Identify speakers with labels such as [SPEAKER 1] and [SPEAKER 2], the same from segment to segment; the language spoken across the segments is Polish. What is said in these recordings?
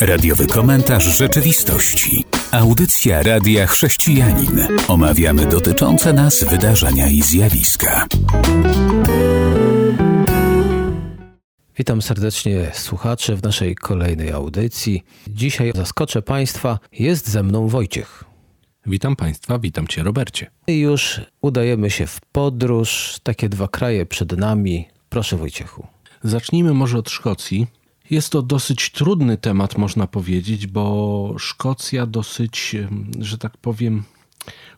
[SPEAKER 1] Radiowy komentarz rzeczywistości. Audycja Radia Chrześcijanin. Omawiamy dotyczące nas wydarzenia i zjawiska.
[SPEAKER 2] Witam serdecznie słuchaczy w naszej kolejnej audycji. Dzisiaj zaskoczę Państwa, jest ze mną Wojciech.
[SPEAKER 3] Witam Państwa, witam Cię Robercie.
[SPEAKER 2] I już udajemy się w podróż, takie dwa kraje przed nami. Proszę Wojciechu.
[SPEAKER 3] Zacznijmy może od Szkocji. Jest to dosyć trudny temat, można powiedzieć, bo Szkocja dosyć, że tak powiem,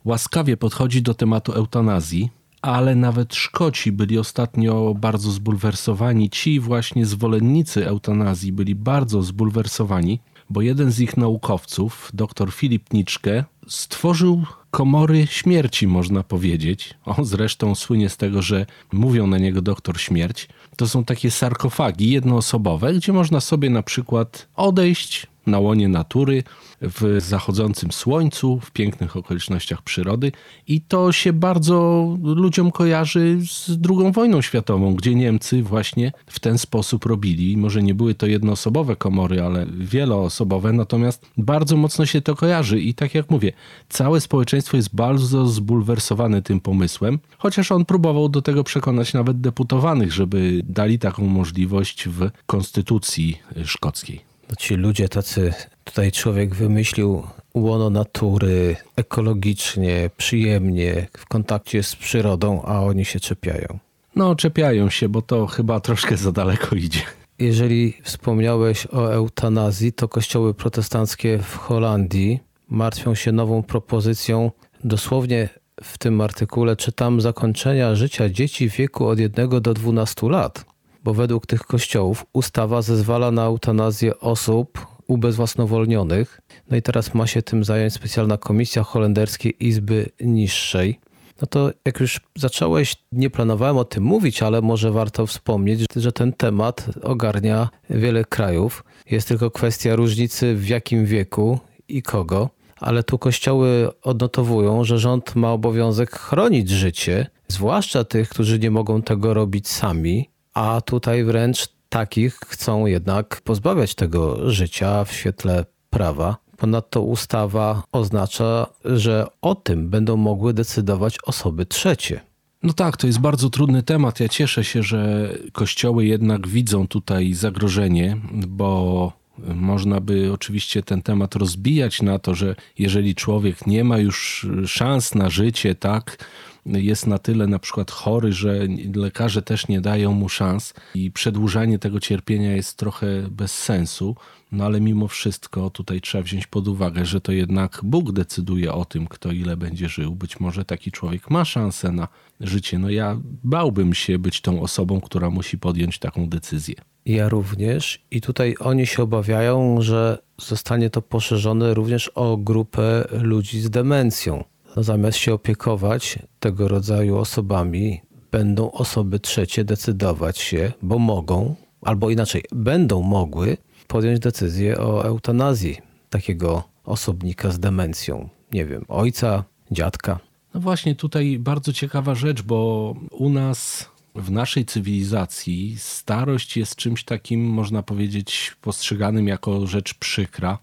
[SPEAKER 3] łaskawie podchodzi do tematu eutanazji, ale nawet Szkoci byli ostatnio bardzo zbulwersowani. Ci właśnie zwolennicy eutanazji byli bardzo zbulwersowani, bo jeden z ich naukowców, dr Filip Niczke, stworzył komory śmierci, można powiedzieć. On zresztą słynie z tego, że mówią na niego doktor śmierć. To są takie sarkofagi jednoosobowe, gdzie można sobie na przykład odejść na łonie natury, w zachodzącym słońcu, w pięknych okolicznościach przyrody. I to się bardzo ludziom kojarzy z II wojną światową, gdzie Niemcy właśnie w ten sposób robili. Może nie były to jednoosobowe komory, ale wieloosobowe, natomiast bardzo mocno się to kojarzy. I tak jak mówię, całe społeczeństwo jest bardzo zbulwersowane tym pomysłem, chociaż on próbował do tego przekonać nawet deputowanych, żeby dali taką możliwość w konstytucji szkockiej.
[SPEAKER 2] No ci ludzie tacy, tutaj człowiek wymyślił łono natury, ekologicznie, przyjemnie, w kontakcie z przyrodą, a oni się czepiają.
[SPEAKER 3] No, czepiają się, bo to chyba troszkę za daleko idzie.
[SPEAKER 2] Jeżeli wspomniałeś o eutanazji, to kościoły protestanckie w Holandii martwią się nową propozycją. Dosłownie w tym artykule czytam zakończenia życia dzieci w wieku od 1 do 12 lat bo według tych kościołów ustawa zezwala na eutanazję osób ubezwłasnowolnionych. No i teraz ma się tym zająć specjalna komisja holenderskiej Izby Niższej. No to jak już zacząłeś, nie planowałem o tym mówić, ale może warto wspomnieć, że ten temat ogarnia wiele krajów. Jest tylko kwestia różnicy w jakim wieku i kogo. Ale tu kościoły odnotowują, że rząd ma obowiązek chronić życie, zwłaszcza tych, którzy nie mogą tego robić sami, a tutaj wręcz takich chcą jednak pozbawiać tego życia w świetle prawa. Ponadto ustawa oznacza, że o tym będą mogły decydować osoby trzecie.
[SPEAKER 3] No tak, to jest bardzo trudny temat. Ja cieszę się, że kościoły jednak widzą tutaj zagrożenie, bo można by oczywiście ten temat rozbijać na to, że jeżeli człowiek nie ma już szans na życie, tak, jest na tyle na przykład chory, że lekarze też nie dają mu szans i przedłużanie tego cierpienia jest trochę bez sensu. No ale mimo wszystko tutaj trzeba wziąć pod uwagę, że to jednak Bóg decyduje o tym, kto ile będzie żył. Być może taki człowiek ma szansę na życie. No ja bałbym się być tą osobą, która musi podjąć taką decyzję.
[SPEAKER 2] Ja również. I tutaj oni się obawiają, że zostanie to poszerzone również o grupę ludzi z demencją zamiast się opiekować tego rodzaju osobami, będą osoby trzecie decydować się, bo mogą, albo inaczej, będą mogły podjąć decyzję o eutanazji takiego osobnika z demencją. Nie wiem, ojca, dziadka.
[SPEAKER 3] No właśnie, tutaj bardzo ciekawa rzecz, bo u nas w naszej cywilizacji starość jest czymś takim, można powiedzieć, postrzeganym jako rzecz przykra.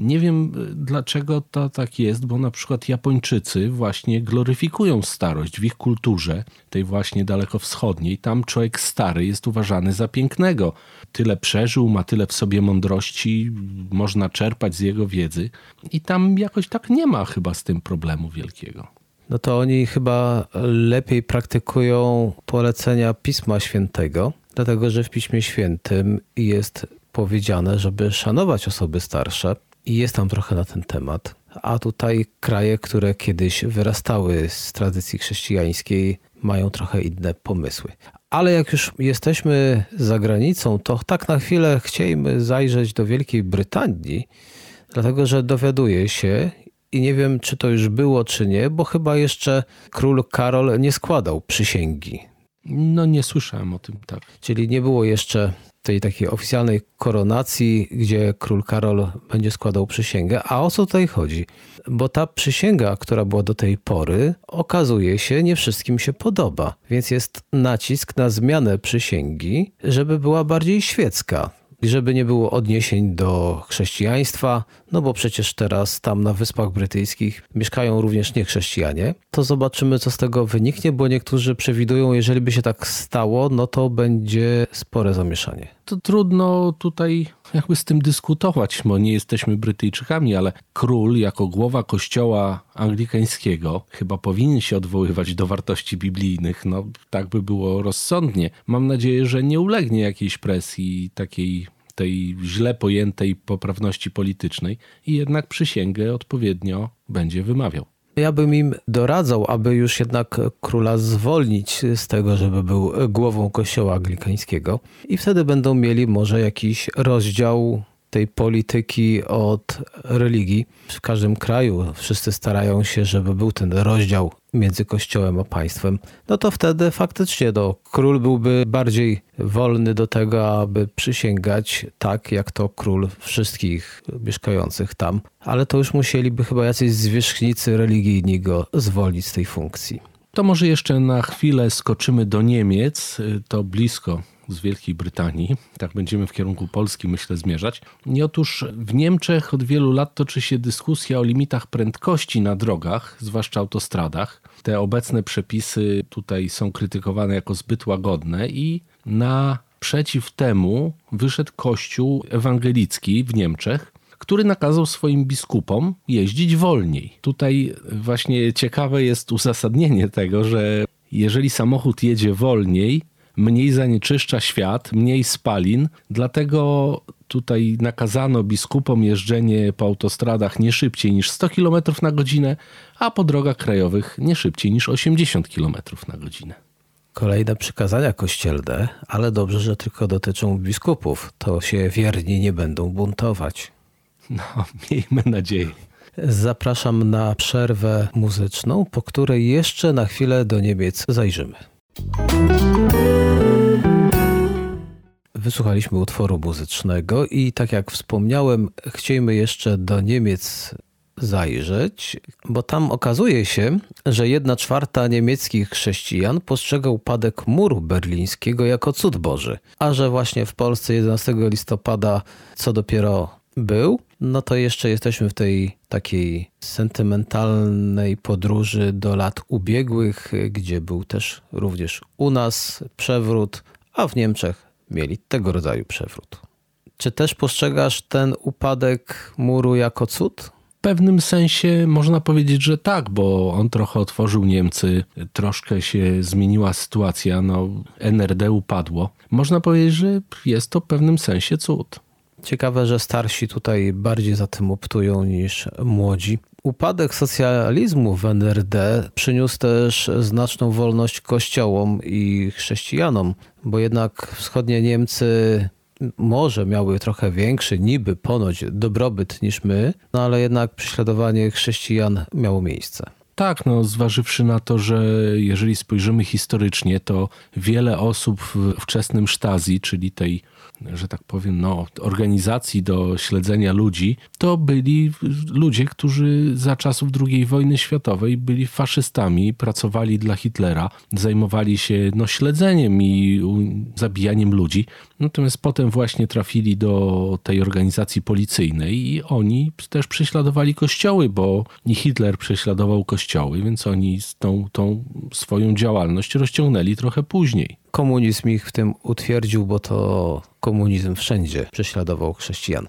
[SPEAKER 3] Nie wiem y, dlaczego to tak jest, bo na przykład Japończycy właśnie gloryfikują starość w ich kulturze, tej właśnie dalekowschodniej. Tam człowiek stary jest uważany za pięknego. Tyle przeżył, ma tyle w sobie mądrości, można czerpać z jego wiedzy. I tam jakoś tak nie ma chyba z tym problemu wielkiego.
[SPEAKER 2] No to oni chyba lepiej praktykują polecenia Pisma Świętego, dlatego że w Piśmie Świętym jest powiedziane, żeby szanować osoby starsze i jest tam trochę na ten temat. A tutaj kraje, które kiedyś wyrastały z tradycji chrześcijańskiej, mają trochę inne pomysły. Ale jak już jesteśmy za granicą, to tak na chwilę chcielibyśmy zajrzeć do Wielkiej Brytanii, dlatego że dowiaduję się i nie wiem, czy to już było, czy nie, bo chyba jeszcze król Karol nie składał przysięgi.
[SPEAKER 3] No nie słyszałem o tym, tak.
[SPEAKER 2] Czyli nie było jeszcze tej takiej oficjalnej koronacji, gdzie król Karol będzie składał przysięgę. A o co tutaj chodzi? Bo ta przysięga, która była do tej pory, okazuje się, nie wszystkim się podoba. Więc jest nacisk na zmianę przysięgi, żeby była bardziej świecka. żeby nie było odniesień do chrześcijaństwa, no bo przecież teraz tam na Wyspach Brytyjskich mieszkają również niechrześcijanie, to zobaczymy, co z tego wyniknie, bo niektórzy przewidują, jeżeli by się tak stało, no to będzie spore zamieszanie.
[SPEAKER 3] To trudno tutaj jakby z tym dyskutować, bo nie jesteśmy Brytyjczykami, ale król jako głowa kościoła anglikańskiego chyba powinien się odwoływać do wartości biblijnych. No tak by było rozsądnie. Mam nadzieję, że nie ulegnie jakiejś presji takiej tej źle pojętej poprawności politycznej i jednak przysięgę odpowiednio będzie wymawiał.
[SPEAKER 2] Ja bym im doradzał, aby już jednak króla zwolnić z tego, żeby był głową kościoła anglikańskiego i wtedy będą mieli może jakiś rozdział tej polityki od religii. W każdym kraju wszyscy starają się, żeby był ten rozdział między kościołem a państwem. No to wtedy faktycznie no, król byłby bardziej wolny do tego, aby przysięgać tak, jak to król wszystkich mieszkających tam. Ale to już musieliby chyba jacyś zwierzchnicy religijni go zwolnić z tej funkcji.
[SPEAKER 3] To może jeszcze na chwilę skoczymy do Niemiec. To blisko z Wielkiej Brytanii. Tak będziemy w kierunku Polski, myślę, zmierzać. I otóż w Niemczech od wielu lat toczy się dyskusja o limitach prędkości na drogach, zwłaszcza autostradach. Te obecne przepisy tutaj są krytykowane jako zbyt łagodne i na przeciw temu wyszedł Kościół ewangelicki w Niemczech, który nakazał swoim biskupom jeździć wolniej. Tutaj właśnie ciekawe jest uzasadnienie tego, że jeżeli samochód jedzie wolniej, mniej zanieczyszcza świat, mniej spalin, dlatego tutaj nakazano biskupom jeżdżenie po autostradach nie szybciej niż 100 km na godzinę, a po drogach krajowych nie szybciej niż 80 km na godzinę.
[SPEAKER 2] Kolejne przykazania kościelne, ale dobrze, że tylko dotyczą biskupów. To się wierni nie będą buntować.
[SPEAKER 3] No, miejmy nadzieję.
[SPEAKER 2] Zapraszam na przerwę muzyczną, po której jeszcze na chwilę do Niemiec zajrzymy. Wysłuchaliśmy utworu muzycznego i tak jak wspomniałem, chcielibyśmy jeszcze do Niemiec zajrzeć, bo tam okazuje się, że jedna czwarta niemieckich chrześcijan postrzega upadek muru berlińskiego jako cud Boży, a że właśnie w Polsce 11 listopada co dopiero był, no to jeszcze jesteśmy w tej takiej sentymentalnej podróży do lat ubiegłych, gdzie był też również u nas przewrót, a w Niemczech mieli tego rodzaju przewrót. Czy też postrzegasz ten upadek muru jako cud?
[SPEAKER 3] W pewnym sensie można powiedzieć, że tak, bo on trochę otworzył Niemcy, troszkę się zmieniła sytuacja, no NRD upadło. Można powiedzieć, że jest to w pewnym sensie cud.
[SPEAKER 2] Ciekawe, że starsi tutaj bardziej za tym optują niż młodzi. Upadek socjalizmu w NRD przyniósł też znaczną wolność kościołom i chrześcijanom, bo jednak wschodnie Niemcy może miały trochę większy, niby ponoć dobrobyt niż my, no ale jednak prześladowanie chrześcijan miało miejsce.
[SPEAKER 3] Tak, no zważywszy na to, że jeżeli spojrzymy historycznie, to wiele osób w wczesnym sztazji, czyli tej że tak powiem, no, organizacji do śledzenia ludzi, to byli ludzie, którzy za czasów II wojny światowej byli faszystami, pracowali dla Hitlera, zajmowali się no, śledzeniem i zabijaniem ludzi. Natomiast potem właśnie trafili do tej organizacji policyjnej i oni też prześladowali kościoły, bo Hitler prześladował kościoły, więc oni tą, tą swoją działalność rozciągnęli trochę później.
[SPEAKER 2] Komunizm ich w tym utwierdził, bo to komunizm wszędzie prześladował chrześcijan.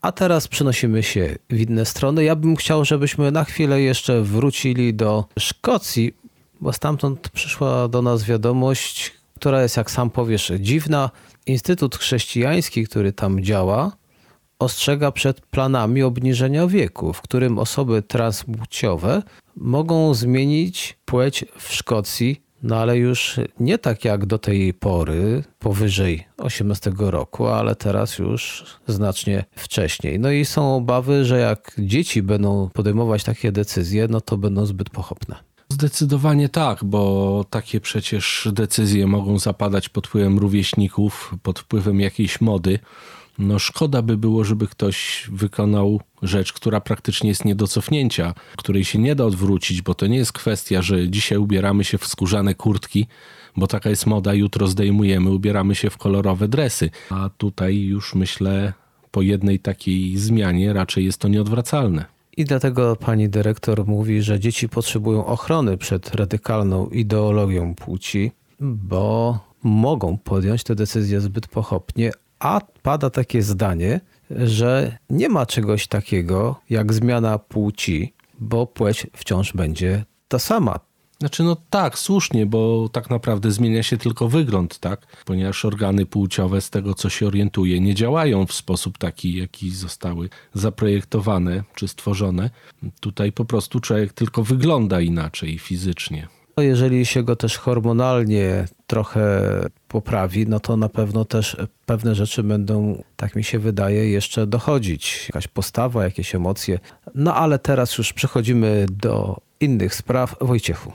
[SPEAKER 2] A teraz przenosimy się w inne strony. Ja bym chciał, żebyśmy na chwilę jeszcze wrócili do Szkocji, bo stamtąd przyszła do nas wiadomość, która jest, jak sam powiesz, dziwna. Instytut Chrześcijański, który tam działa, ostrzega przed planami obniżenia wieku, w którym osoby transpłciowe mogą zmienić płeć w Szkocji no ale już nie tak jak do tej pory, powyżej 18 roku, ale teraz już znacznie wcześniej. No i są obawy, że jak dzieci będą podejmować takie decyzje, no to będą zbyt pochopne.
[SPEAKER 3] Zdecydowanie tak, bo takie przecież decyzje mogą zapadać pod wpływem rówieśników, pod wpływem jakiejś mody. no szkoda by było, żeby ktoś wykonał rzecz, która praktycznie jest nie do cofnięcia, której się nie da odwrócić, bo to nie jest kwestia, że dzisiaj ubieramy się w skórzane kurtki, bo taka jest moda, jutro zdejmujemy, ubieramy się w kolorowe dresy. A tutaj już myślę, po jednej takiej zmianie raczej jest to nieodwracalne.
[SPEAKER 2] I dlatego pani dyrektor mówi, że dzieci potrzebują ochrony przed radykalną ideologią płci, bo mogą podjąć te decyzje zbyt pochopnie, a pada takie zdanie, że nie ma czegoś takiego jak zmiana płci, bo płeć wciąż będzie ta sama.
[SPEAKER 3] Znaczy, no tak, słusznie, bo tak naprawdę zmienia się tylko wygląd, tak? Ponieważ organy płciowe, z tego co się orientuje, nie działają w sposób taki, jaki zostały zaprojektowane czy stworzone. Tutaj po prostu człowiek tylko wygląda inaczej fizycznie.
[SPEAKER 2] Jeżeli się go też hormonalnie trochę poprawi, no to na pewno też pewne rzeczy będą, tak mi się wydaje, jeszcze dochodzić. Jakaś postawa, jakieś emocje. No ale teraz już przechodzimy do innych spraw. Wojciechu.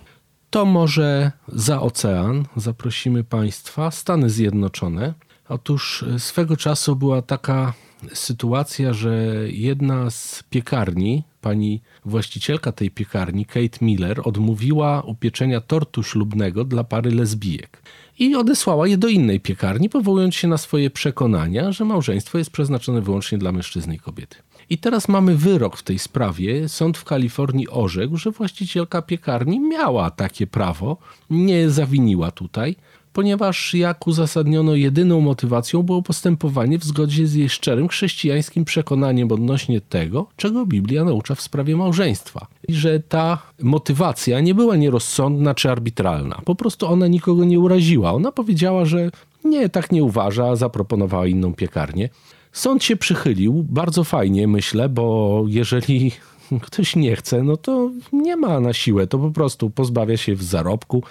[SPEAKER 3] To może za ocean zaprosimy Państwa, Stany Zjednoczone. Otóż swego czasu była taka sytuacja, że jedna z piekarni, pani właścicielka tej piekarni, Kate Miller, odmówiła upieczenia tortu ślubnego dla pary lesbijek i odesłała je do innej piekarni, powołując się na swoje przekonania, że małżeństwo jest przeznaczone wyłącznie dla mężczyzny i kobiety. I teraz mamy wyrok w tej sprawie. Sąd w Kalifornii orzekł, że właścicielka piekarni miała takie prawo, nie zawiniła tutaj, ponieważ jak uzasadniono, jedyną motywacją było postępowanie w zgodzie z jej szczerym chrześcijańskim przekonaniem odnośnie tego, czego Biblia naucza w sprawie małżeństwa. I że ta motywacja nie była nierozsądna czy arbitralna. Po prostu ona nikogo nie uraziła. Ona powiedziała, że nie, tak nie uważa, zaproponowała inną piekarnię. Sąd się przychylił, bardzo fajnie myślę, bo jeżeli ktoś nie chce, no to nie ma na siłę, to po prostu pozbawia się w zarobku,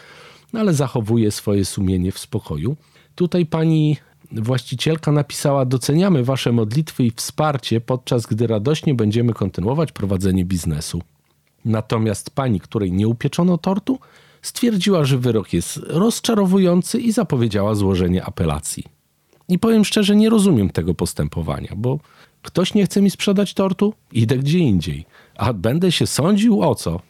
[SPEAKER 3] no ale zachowuje swoje sumienie w spokoju. Tutaj pani właścicielka napisała: Doceniamy Wasze modlitwy i wsparcie, podczas gdy radośnie będziemy kontynuować prowadzenie biznesu. Natomiast pani, której nie upieczono tortu, stwierdziła, że wyrok jest rozczarowujący i zapowiedziała złożenie apelacji. I powiem szczerze, nie rozumiem tego postępowania, bo ktoś nie chce mi sprzedać tortu, idę gdzie indziej. A będę się sądził o co?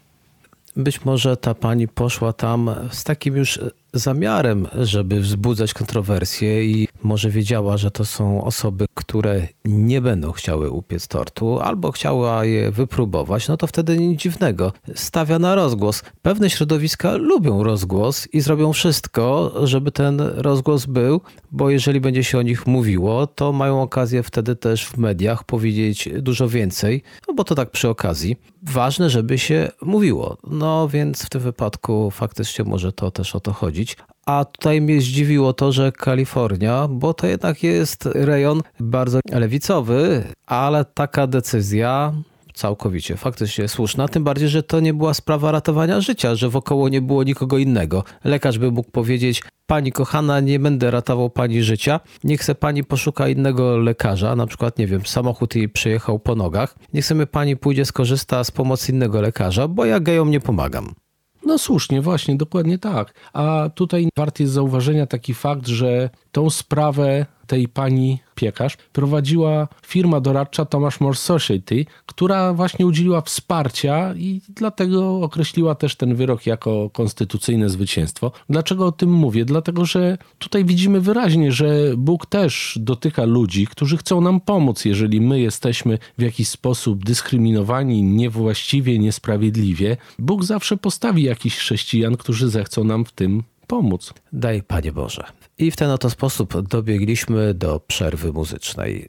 [SPEAKER 2] Być może ta pani poszła tam z takim już zamiarem, żeby wzbudzać kontrowersje i może wiedziała, że to są osoby, które nie będą chciały upiec tortu albo chciała je wypróbować, no to wtedy nic dziwnego. Stawia na rozgłos. Pewne środowiska lubią rozgłos i zrobią wszystko, żeby ten rozgłos był, bo jeżeli będzie się o nich mówiło, to mają okazję wtedy też w mediach powiedzieć dużo więcej, no bo to tak przy okazji. Ważne, żeby się mówiło. No więc w tym wypadku faktycznie może to też o to chodzić. A tutaj mnie zdziwiło to, że Kalifornia, bo to jednak jest rejon bardzo lewicowy, ale taka decyzja całkowicie faktycznie słuszna. Tym bardziej, że to nie była sprawa ratowania życia, że wokoło nie było nikogo innego. Lekarz by mógł powiedzieć: Pani kochana, nie będę ratował pani życia, niech se pani poszuka innego lekarza, na przykład, nie wiem, samochód jej przejechał po nogach, niech sobie pani pójdzie, skorzysta z pomocy innego lekarza, bo ja gejom nie pomagam.
[SPEAKER 3] No słusznie, właśnie, dokładnie tak. A tutaj wart jest zauważenia taki fakt, że tą sprawę tej pani piekarz prowadziła firma doradcza Tomasz More Society, która właśnie udzieliła wsparcia i dlatego określiła też ten wyrok jako konstytucyjne zwycięstwo. Dlaczego o tym mówię? Dlatego, że tutaj widzimy wyraźnie, że Bóg też dotyka ludzi, którzy chcą nam pomóc, jeżeli my jesteśmy w jakiś sposób dyskryminowani niewłaściwie, niesprawiedliwie. Bóg zawsze postawi jakichś chrześcijan, którzy zechcą nam w tym pomóc.
[SPEAKER 2] Daj, Panie Boże. I w ten oto sposób dobiegliśmy do przerwy muzycznej.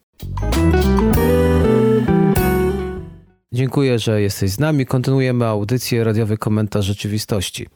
[SPEAKER 2] Dziękuję, że jesteś z nami. Kontynuujemy audycję Radiowy Komentarz Rzeczywistości.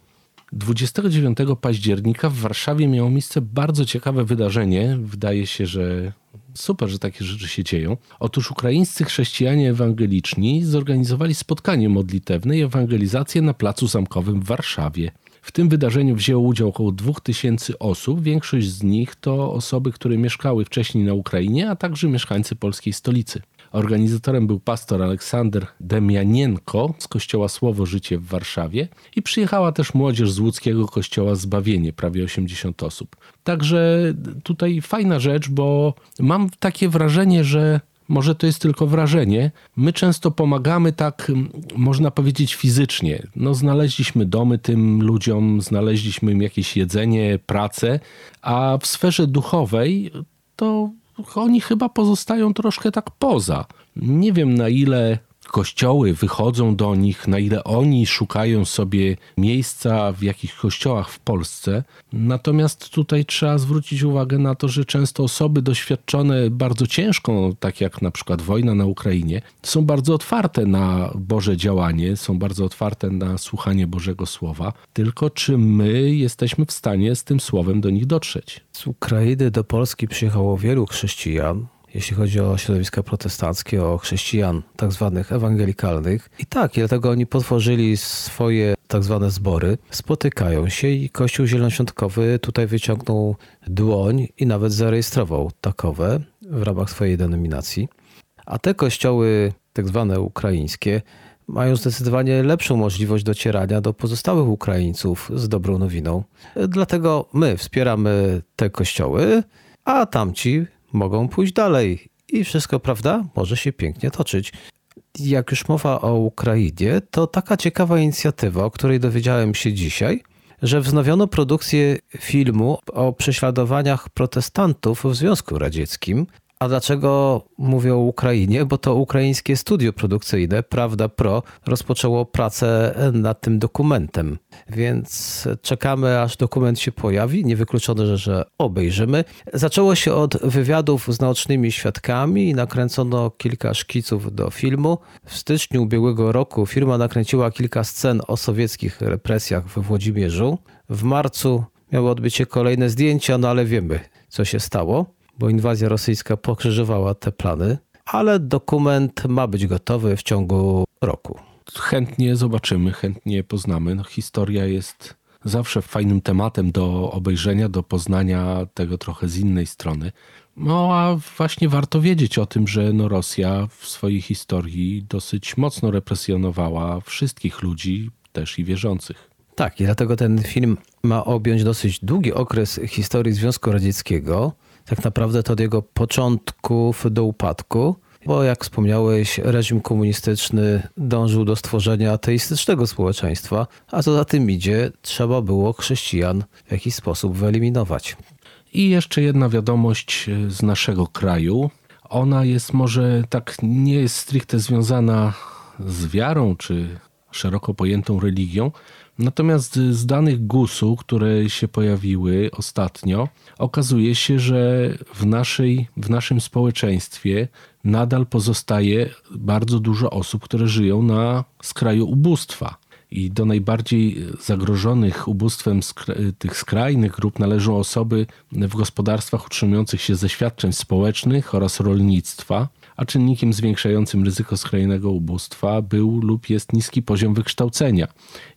[SPEAKER 3] 29 października w Warszawie miało miejsce bardzo ciekawe wydarzenie. Wydaje się, że super, że takie rzeczy się dzieją. Otóż ukraińscy chrześcijanie ewangeliczni zorganizowali spotkanie modlitewne i ewangelizację na Placu Zamkowym w Warszawie. W tym wydarzeniu wzięło udział około 2000 osób. Większość z nich to osoby, które mieszkały wcześniej na Ukrainie, a także mieszkańcy polskiej stolicy. Organizatorem był pastor Aleksander Demianienko z kościoła Słowo Życie w Warszawie i przyjechała też młodzież z łódzkiego kościoła Zbawienie, prawie 80 osób. Także tutaj fajna rzecz, bo mam takie wrażenie, że może to jest tylko wrażenie. My często pomagamy tak, można powiedzieć, fizycznie. No, znaleźliśmy domy tym ludziom, znaleźliśmy im jakieś jedzenie, pracę, a w sferze duchowej to oni chyba pozostają troszkę tak poza. Nie wiem na ile kościoły wychodzą do nich, na ile oni szukają sobie miejsca w jakichś kościołach w Polsce. Natomiast tutaj trzeba zwrócić uwagę na to, że często osoby doświadczone bardzo ciężką, tak jak na przykład wojna na Ukrainie, są bardzo otwarte na Boże działanie, są bardzo otwarte na słuchanie Bożego Słowa. Tylko czy my jesteśmy w stanie z tym słowem do nich dotrzeć?
[SPEAKER 2] Z Ukrainy do Polski przyjechało wielu chrześcijan, jeśli chodzi o środowiska protestanckie, o chrześcijan tak zwanych ewangelikalnych. I tak, dlatego oni potworzyli swoje tak zwane zbory, spotykają się i Kościół Zielonoświątkowy tutaj wyciągnął dłoń i nawet zarejestrował takowe w ramach swojej denominacji. A te kościoły tak zwane ukraińskie mają zdecydowanie lepszą możliwość docierania do pozostałych Ukraińców z dobrą nowiną. Dlatego my wspieramy te kościoły, a tamci mogą pójść dalej i wszystko, prawda, może się pięknie toczyć. Jak już mowa o Ukrainie, to taka ciekawa inicjatywa, o której dowiedziałem się dzisiaj, że wznowiono produkcję filmu o prześladowaniach protestantów w Związku Radzieckim, a dlaczego mówię o Ukrainie? Bo to ukraińskie studio produkcyjne, Prawda Pro, rozpoczęło pracę nad tym dokumentem. Więc czekamy, aż dokument się pojawi. Niewykluczone, że, obejrzymy. Zaczęło się od wywiadów z naocznymi świadkami i nakręcono kilka szkiców do filmu. W styczniu ubiegłego roku firma nakręciła kilka scen o sowieckich represjach we Włodzimierzu. W marcu miało odbycie kolejne zdjęcia, no ale wiemy, co się stało bo inwazja rosyjska pokrzyżowała te plany, ale dokument ma być gotowy w ciągu roku.
[SPEAKER 3] Chętnie zobaczymy, chętnie poznamy. No, historia jest zawsze fajnym tematem do obejrzenia, do poznania tego trochę z innej strony. No a właśnie warto wiedzieć o tym, że no Rosja w swojej historii dosyć mocno represjonowała wszystkich ludzi, też i wierzących.
[SPEAKER 2] Tak, i dlatego ten film ma objąć dosyć długi okres historii Związku Radzieckiego tak naprawdę to od jego początków do upadku, bo jak wspomniałeś, reżim komunistyczny dążył do stworzenia ateistycznego społeczeństwa, a co za tym idzie, trzeba było chrześcijan w jakiś sposób wyeliminować.
[SPEAKER 3] I jeszcze jedna wiadomość z naszego kraju. Ona jest może tak nie jest stricte związana z wiarą czy szeroko pojętą religią, Natomiast z danych GUS-u, które się pojawiły ostatnio, okazuje się, że w, naszej, w naszym społeczeństwie nadal pozostaje bardzo dużo osób, które żyją na skraju ubóstwa. I do najbardziej zagrożonych ubóstwem tych skrajnych grup należą osoby w gospodarstwach utrzymujących się ze świadczeń społecznych oraz rolnictwa a czynnikiem zwiększającym ryzyko skrajnego ubóstwa był lub jest niski poziom wykształcenia.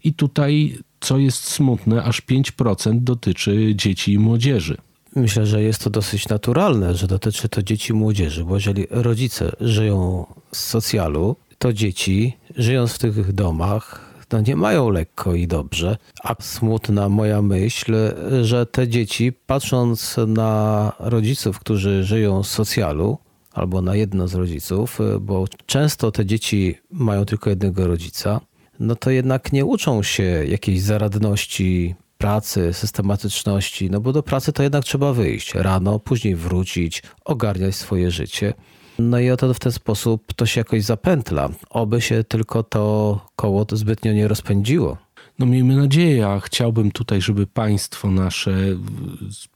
[SPEAKER 3] I tutaj, co jest smutne, aż 5% dotyczy dzieci i młodzieży.
[SPEAKER 2] Myślę, że jest to dosyć naturalne, że dotyczy to dzieci i młodzieży, bo jeżeli rodzice żyją z socjalu, to dzieci żyjąc w tych domach no nie mają lekko i dobrze. A smutna moja myśl, że te dzieci, patrząc na rodziców, którzy żyją z socjalu, albo na jedno z rodziców, y, bo często te dzieci mają tylko jednego rodzica, no to jednak nie uczą się jakiejś zaradności pracy, systematyczności, no bo do pracy to jednak trzeba wyjść rano, później wrócić, ogarniać swoje życie. No i oto w ten sposób to się jakoś zapętla. Oby się tylko to koło to zbytnio nie rozpędziło.
[SPEAKER 3] No miejmy nadzieję, a chciałbym tutaj, żeby państwo nasze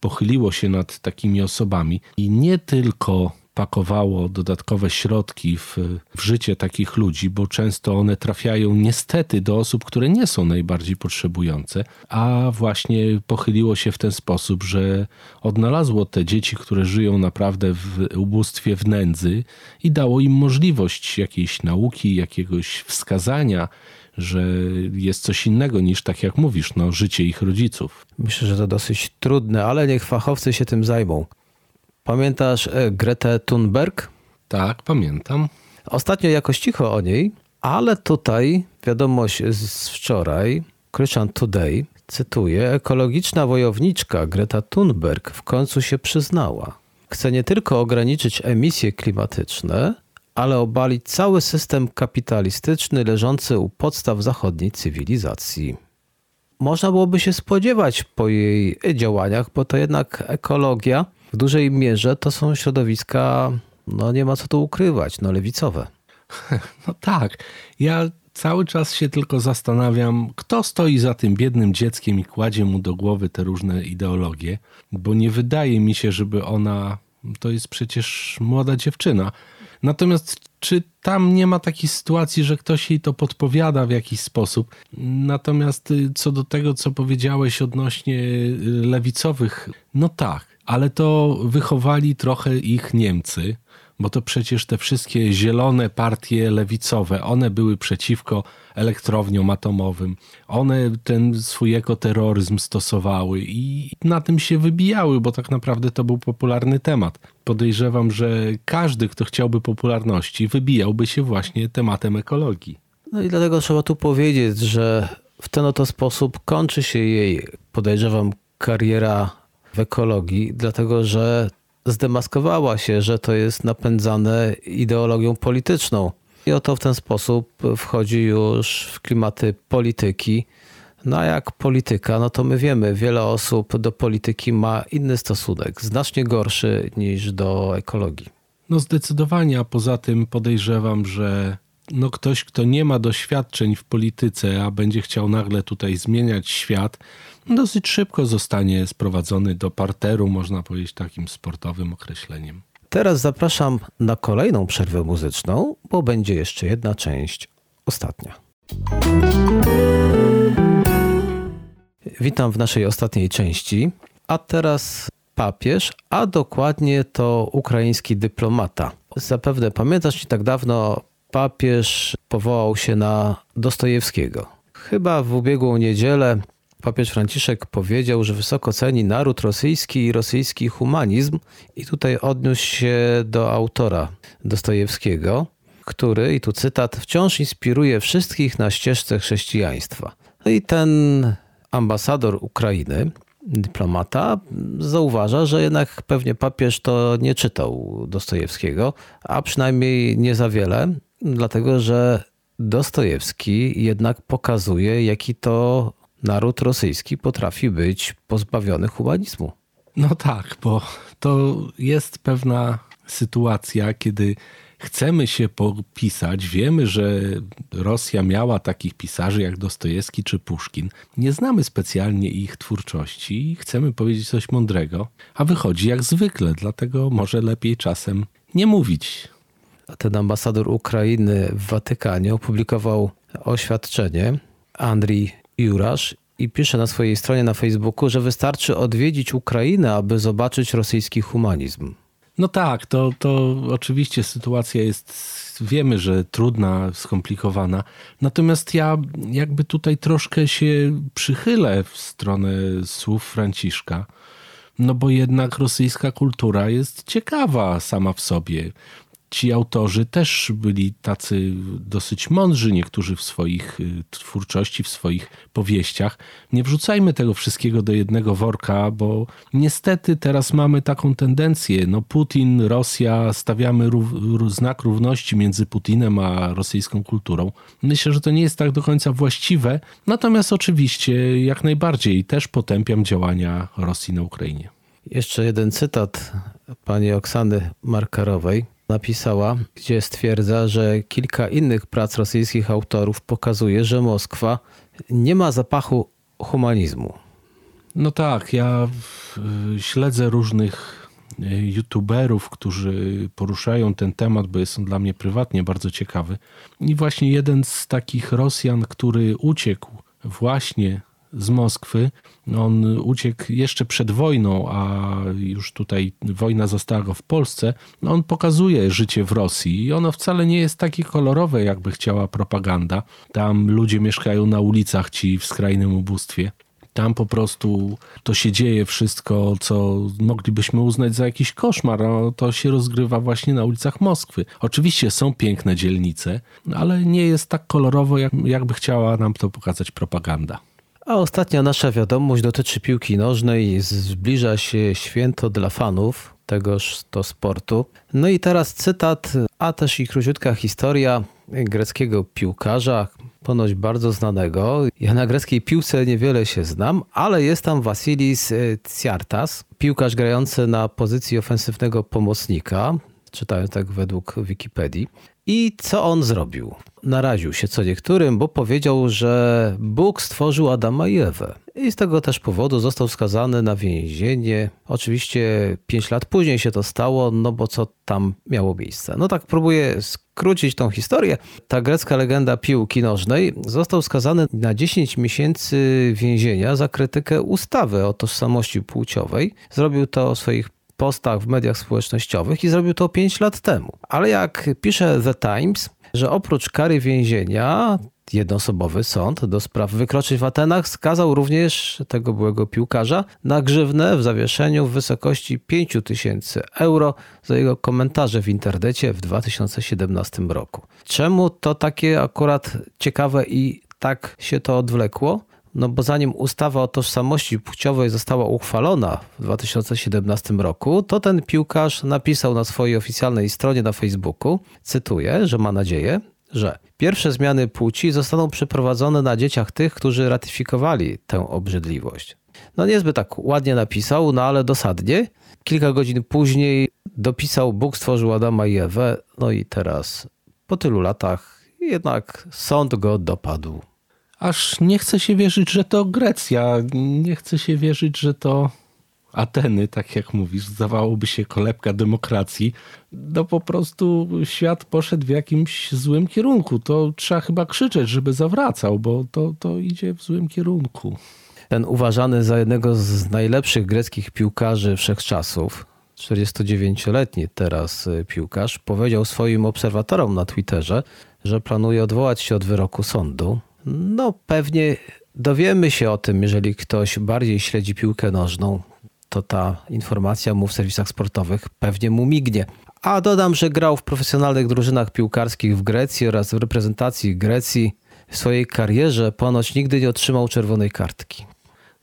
[SPEAKER 3] pochyliło się nad takimi osobami i nie tylko pakowało dodatkowe środki w, w życie takich ludzi, bo często one trafiają niestety do osób, które nie są najbardziej potrzebujące, a właśnie pochyliło się w ten sposób, że odnalazło te dzieci, które żyją naprawdę w ubóstwie, w nędzy i dało im możliwość jakiejś nauki, jakiegoś wskazania, że jest coś innego niż, tak jak mówisz, no, życie ich rodziców.
[SPEAKER 2] Myślę, że to dosyć trudne, ale niech fachowcy się tym zajmą. Pamiętasz e, Gretę Thunberg?
[SPEAKER 3] Tak, pamiętam.
[SPEAKER 2] Ostatnio jakoś cicho o niej, ale tutaj wiadomość z wczoraj, Christian Today, cytuję, ekologiczna wojowniczka Greta Thunberg w końcu się przyznała. Chce nie tylko ograniczyć emisje klimatyczne, ale obalić cały system kapitalistyczny leżący u podstaw zachodniej cywilizacji. Można byłoby się spodziewać po jej działaniach, bo to jednak ekologia w dużej mierze to są środowiska, no nie ma co tu ukrywać, no lewicowe.
[SPEAKER 3] No tak. Ja cały czas się tylko zastanawiam, kto stoi za tym biednym dzieckiem i kładzie mu do głowy te różne ideologie, bo nie wydaje mi się, żeby ona. To jest przecież młoda dziewczyna. Natomiast czy tam nie ma takiej sytuacji, że ktoś jej to podpowiada w jakiś sposób? Natomiast y, co do tego, co powiedziałeś odnośnie y, lewicowych, no tak, ale to wychowali trochę ich Niemcy bo to przecież te wszystkie zielone partie lewicowe, one były przeciwko elektrowniom atomowym. One ten swój ekoterroryzm stosowały i na tym się wybijały, bo tak naprawdę to był popularny temat. Podejrzewam, że każdy, kto chciałby popularności, wybijałby się właśnie tematem ekologii.
[SPEAKER 2] No i dlatego trzeba tu powiedzieć, że w ten oto sposób kończy się jej, podejrzewam, kariera w ekologii, dlatego że zdemaskowała się, że to jest napędzane ideologią polityczną. I oto w ten sposób wchodzi już w klimaty polityki. No a jak polityka, no to my wiemy, wiele osób do polityki ma inny stosunek, znacznie gorszy niż do ekologii.
[SPEAKER 3] No zdecydowanie, a poza tym podejrzewam, że no ktoś, kto nie ma doświadczeń w polityce, a będzie chciał nagle tutaj zmieniać świat, dosyć szybko zostanie sprowadzony do parteru, można powiedzieć takim sportowym określeniem.
[SPEAKER 2] Teraz zapraszam na kolejną przerwę muzyczną, bo będzie jeszcze jedna część, ostatnia. Witam w naszej ostatniej części, a teraz papież, a dokładnie to ukraiński dyplomata. Zapewne pamiętasz, nie tak dawno papież powołał się na Dostojewskiego. Chyba w ubiegłą niedzielę papież Franciszek powiedział, że wysoko ceni naród rosyjski i rosyjski humanizm, i tutaj odniósł się do autora Dostojewskiego, który, i tu cytat, wciąż inspiruje wszystkich na ścieżce chrześcijaństwa. No i ten ambasador Ukrainy, dyplomata, zauważa, że jednak pewnie papież to nie czytał Dostojewskiego, a przynajmniej nie za wiele, dlatego że Dostojewski jednak pokazuje, jaki to naród rosyjski potrafi być pozbawiony humanizmu.
[SPEAKER 3] No tak, bo to jest pewna sytuacja, kiedy chcemy się popisać, wiemy, że Rosja miała takich pisarzy jak Dostojewski czy Puszkin. Nie znamy specjalnie ich twórczości i chcemy powiedzieć coś mądrego, a wychodzi jak zwykle, dlatego może lepiej czasem nie mówić.
[SPEAKER 2] Ten ambasador Ukrainy w Watykanie opublikował oświadczenie Andrii Jurasz i pisze na swojej stronie na Facebooku, że wystarczy odwiedzić Ukrainę, aby zobaczyć rosyjski humanizm.
[SPEAKER 3] No tak, to, to oczywiście sytuacja jest, wiemy, że trudna, skomplikowana. Natomiast ja jakby tutaj troszkę się przychylę w stronę słów Franciszka. No bo jednak rosyjska kultura jest ciekawa sama w sobie ci autorzy też byli tacy dosyć mądrzy, niektórzy w swoich y, twórczości, w swoich powieściach. Nie wrzucajmy tego wszystkiego do jednego worka, bo niestety teraz mamy taką tendencję. No Putin, Rosja, stawiamy rów, znak równości między Putinem a rosyjską kulturą. Myślę, że to nie jest tak do końca właściwe, natomiast oczywiście jak najbardziej też potępiam działania Rosji na Ukrainie.
[SPEAKER 2] Jeszcze jeden cytat pani Oksany Markarowej napisała, gdzie stwierdza, że kilka innych prac rosyjskich autorów pokazuje, że Moskwa nie ma zapachu humanizmu.
[SPEAKER 3] No tak, ja śledzę różnych e, youtuberów, którzy poruszają ten temat, bo jest on dla mnie prywatnie bardzo ciekawy. I właśnie jeden z takich Rosjan, który uciekł właśnie z Moskwy. On uciekł jeszcze przed wojną, a już tutaj wojna została go w Polsce. On pokazuje życie w Rosji i ono wcale nie jest takie kolorowe, jakby chciała propaganda. Tam ludzie mieszkają na ulicach, ci w skrajnym ubóstwie. Tam po prostu to się dzieje wszystko, co moglibyśmy uznać za jakiś koszmar. No, to się rozgrywa właśnie na ulicach Moskwy. Oczywiście są piękne dzielnice, ale nie jest tak kolorowo, jak, jakby chciała nam to pokazać propaganda.
[SPEAKER 2] A ostatnia nasza wiadomość dotyczy piłki nożnej. Zbliża się święto dla fanów tegoż to sportu. No i teraz cytat, a też i króciutka historia greckiego piłkarza, ponoć bardzo znanego. Ja na greckiej piłce niewiele się znam, ale jest tam Vasilis Tsiartas, piłkarz grający na pozycji ofensywnego pomocnika. Czytałem tak według Wikipedii. I co on zrobił? Naraził się co niektórym, bo powiedział, że Bóg stworzył Adama i Ewę. I z tego też powodu został skazany na więzienie. Oczywiście 5 lat później się to stało, no bo co tam miało miejsce. No tak próbuję skrócić tą historię. Ta grecka legenda piłki nożnej został skazany na 10 miesięcy więzienia za krytykę ustawy o tożsamości płciowej. Zrobił to swoich postach w mediach społecznościowych i zrobił to 5 lat temu. Ale jak pisze The Times, że oprócz kary więzienia jednoosobowy sąd do spraw wykroczeń w Atenach skazał również tego byłego piłkarza na grzywnę w zawieszeniu w wysokości 5 tysięcy euro za jego komentarze w internecie w 2017 roku. Czemu to takie akurat ciekawe i tak się to odwlekło? No bo zanim ustawa o tożsamości płciowej została uchwalona w 2017 roku, to ten piłkarz napisał na swojej oficjalnej stronie na Facebooku, cytuję, że ma nadzieję, że pierwsze zmiany płci zostaną przeprowadzone na dzieciach tych, którzy ratyfikowali tę obrzydliwość. No niezbyt tak ładnie napisał, no ale dosadnie. Kilka godzin później dopisał Bóg stworzył Adama i Ewę, no i teraz po tylu latach jednak sąd go dopadł.
[SPEAKER 3] Aż nie chce się wierzyć, że to Grecja. Nie chce się wierzyć, że to Ateny, tak jak mówisz, zdawałoby się kolebka demokracji. No po prostu świat poszedł w jakimś złym kierunku. To trzeba chyba krzyczeć, żeby zawracał, bo to, to idzie w złym kierunku.
[SPEAKER 2] Ten uważany za jednego z najlepszych greckich piłkarzy wszechczasów, 49-letni teraz piłkarz, powiedział swoim obserwatorom na Twitterze, że planuje odwołać się od wyroku sądu no, pewnie dowiemy się o tym, jeżeli ktoś bardziej śledzi piłkę nożną, to ta informacja mu w serwisach sportowych pewnie mu mignie. A dodam, że grał w profesjonalnych drużynach piłkarskich w Grecji oraz w reprezentacji Grecji. W swojej karierze ponoć nigdy nie otrzymał czerwonej kartki.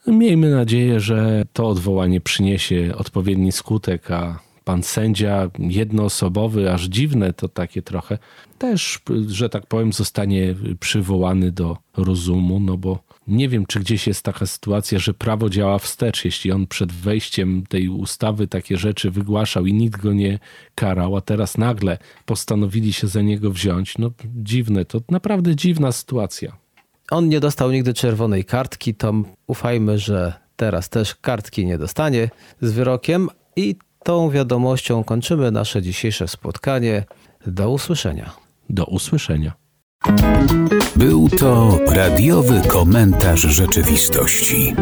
[SPEAKER 3] Miejmy nadzieję, że to odwołanie przyniesie odpowiedni skutek, a pan sędzia jednoosobowy, aż dziwne to takie trochę, też, że tak powiem, zostanie przywołany do rozumu, no bo nie wiem, czy gdzieś jest taka sytuacja, że prawo działa wstecz. Jeśli on przed wejściem tej ustawy takie rzeczy wygłaszał i nikt go nie karał, a teraz nagle postanowili się za niego wziąć, no dziwne, to naprawdę dziwna sytuacja.
[SPEAKER 2] On nie dostał nigdy czerwonej kartki, to ufajmy, że teraz też kartki nie dostanie z wyrokiem i Tą wiadomością kończymy nasze dzisiejsze spotkanie. Do usłyszenia.
[SPEAKER 3] Do usłyszenia.
[SPEAKER 1] Był to radiowy komentarz rzeczywistości.